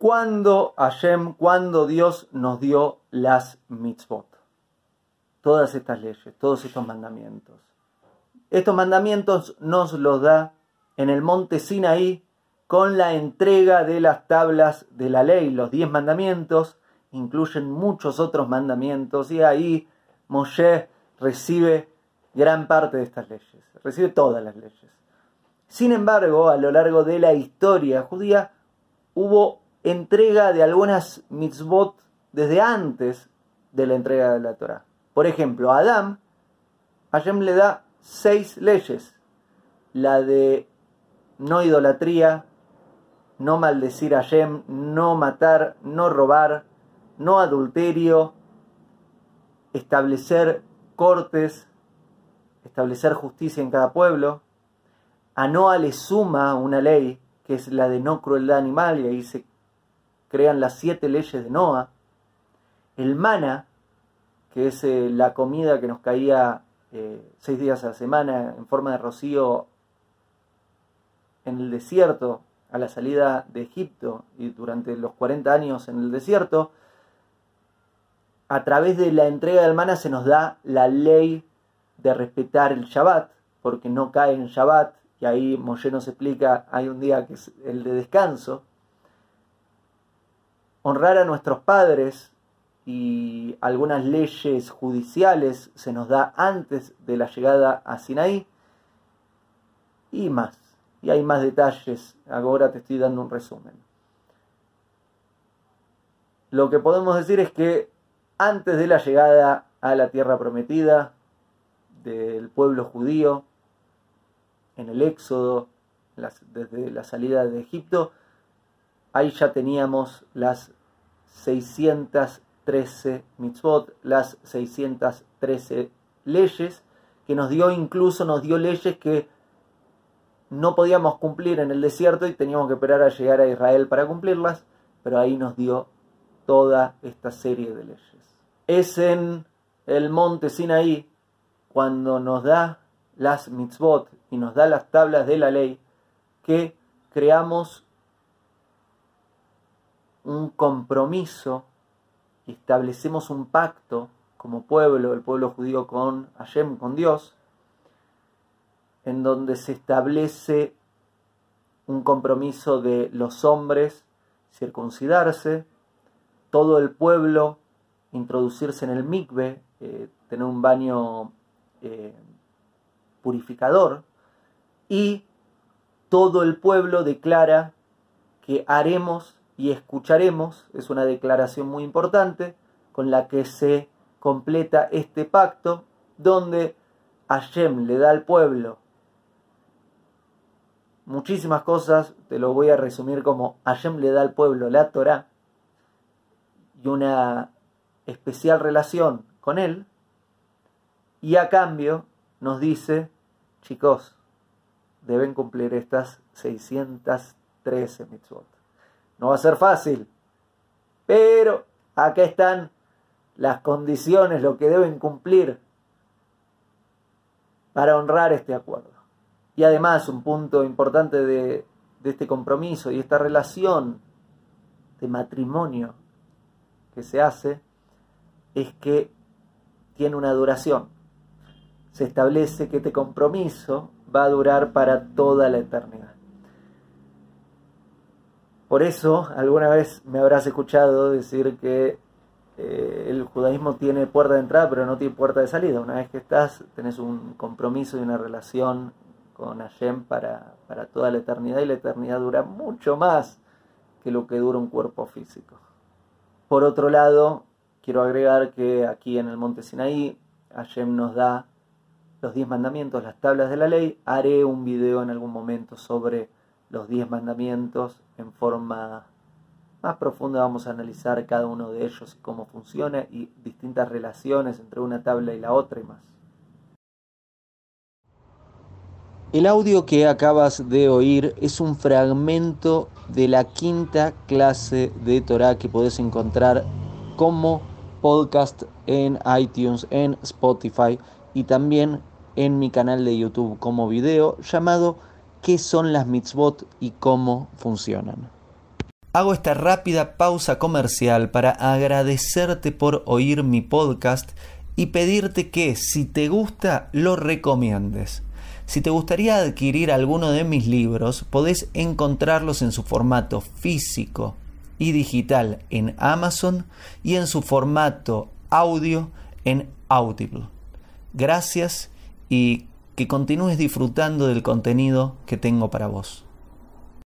¿Cuándo Hashem, cuando Dios nos dio las mitzvot? Todas estas leyes, todos estos mandamientos. Estos mandamientos nos los da en el monte Sinaí con la entrega de las tablas de la ley. Los diez mandamientos incluyen muchos otros mandamientos y ahí Moshe recibe gran parte de estas leyes, recibe todas las leyes. Sin embargo, a lo largo de la historia judía hubo entrega de algunas mitzvot desde antes de la entrega de la Torah. Por ejemplo, a Adán, le da seis leyes. La de no idolatría, no maldecir a Hashem, no matar, no robar, no adulterio, establecer cortes, establecer justicia en cada pueblo. A Noah le suma una ley, que es la de no crueldad animal, y ahí se crean las siete leyes de Noah. El mana, que es eh, la comida que nos caía eh, seis días a la semana en forma de rocío en el desierto, a la salida de Egipto y durante los 40 años en el desierto, a través de la entrega del mana se nos da la ley de respetar el Shabbat, porque no cae en Shabbat, y ahí Moshe nos explica, hay un día que es el de descanso. Honrar a nuestros padres y algunas leyes judiciales se nos da antes de la llegada a Sinaí y más. Y hay más detalles, ahora te estoy dando un resumen. Lo que podemos decir es que antes de la llegada a la tierra prometida del pueblo judío, en el Éxodo, desde la salida de Egipto, ahí ya teníamos las 613 mitzvot, las 613 leyes, que nos dio incluso, nos dio leyes que no podíamos cumplir en el desierto y teníamos que esperar a llegar a Israel para cumplirlas, pero ahí nos dio toda esta serie de leyes. Es en el monte Sinaí cuando nos da las mitzvot y nos da las tablas de la ley que creamos un compromiso y establecemos un pacto como pueblo, el pueblo judío con Hashem, con Dios, en donde se establece un compromiso de los hombres circuncidarse, todo el pueblo introducirse en el mikve, eh, tener un baño eh, purificador, y todo el pueblo declara que haremos y escucharemos, es una declaración muy importante, con la que se completa este pacto, donde Hashem le da al pueblo muchísimas cosas, te lo voy a resumir como Hashem le da al pueblo la Torah y una especial relación con él, y a cambio nos dice, chicos, deben cumplir estas 613 mitzvot. No va a ser fácil, pero acá están las condiciones, lo que deben cumplir para honrar este acuerdo. Y además, un punto importante de, este compromiso y esta relación de matrimonio que se hace es que tiene una duración. Se establece que este compromiso va a durar para toda la eternidad. Por eso, alguna vez me habrás escuchado decir que eh, el judaísmo tiene puerta de entrada, pero no tiene puerta de salida. Una vez que estás, tenés un compromiso y una relación con Hashem para, para toda la eternidad y la eternidad dura mucho más que lo que dura un cuerpo físico. Por otro lado, quiero agregar que aquí en el monte Sinaí, Hashem nos da los diez mandamientos, las tablas de la ley. Haré un video en algún momento sobre los diez mandamientos en forma más profunda. Vamos a analizar cada uno de ellos y cómo funciona y distintas relaciones entre una tabla y la otra y más. El audio que acabas de oír es un fragmento de la quinta clase de Torah que puedes encontrar como podcast en iTunes, en Spotify y también en mi canal de YouTube como video llamado ¿Qué son las mitzvot y cómo funcionan? Hago esta rápida pausa comercial para agradecerte por oír mi podcast y pedirte que si te gusta lo recomiendes. Si te gustaría adquirir alguno de mis libros, podés encontrarlos en su formato físico y digital en Amazon y en su formato audio en Audible. Gracias y que continúes disfrutando del contenido que tengo para vos.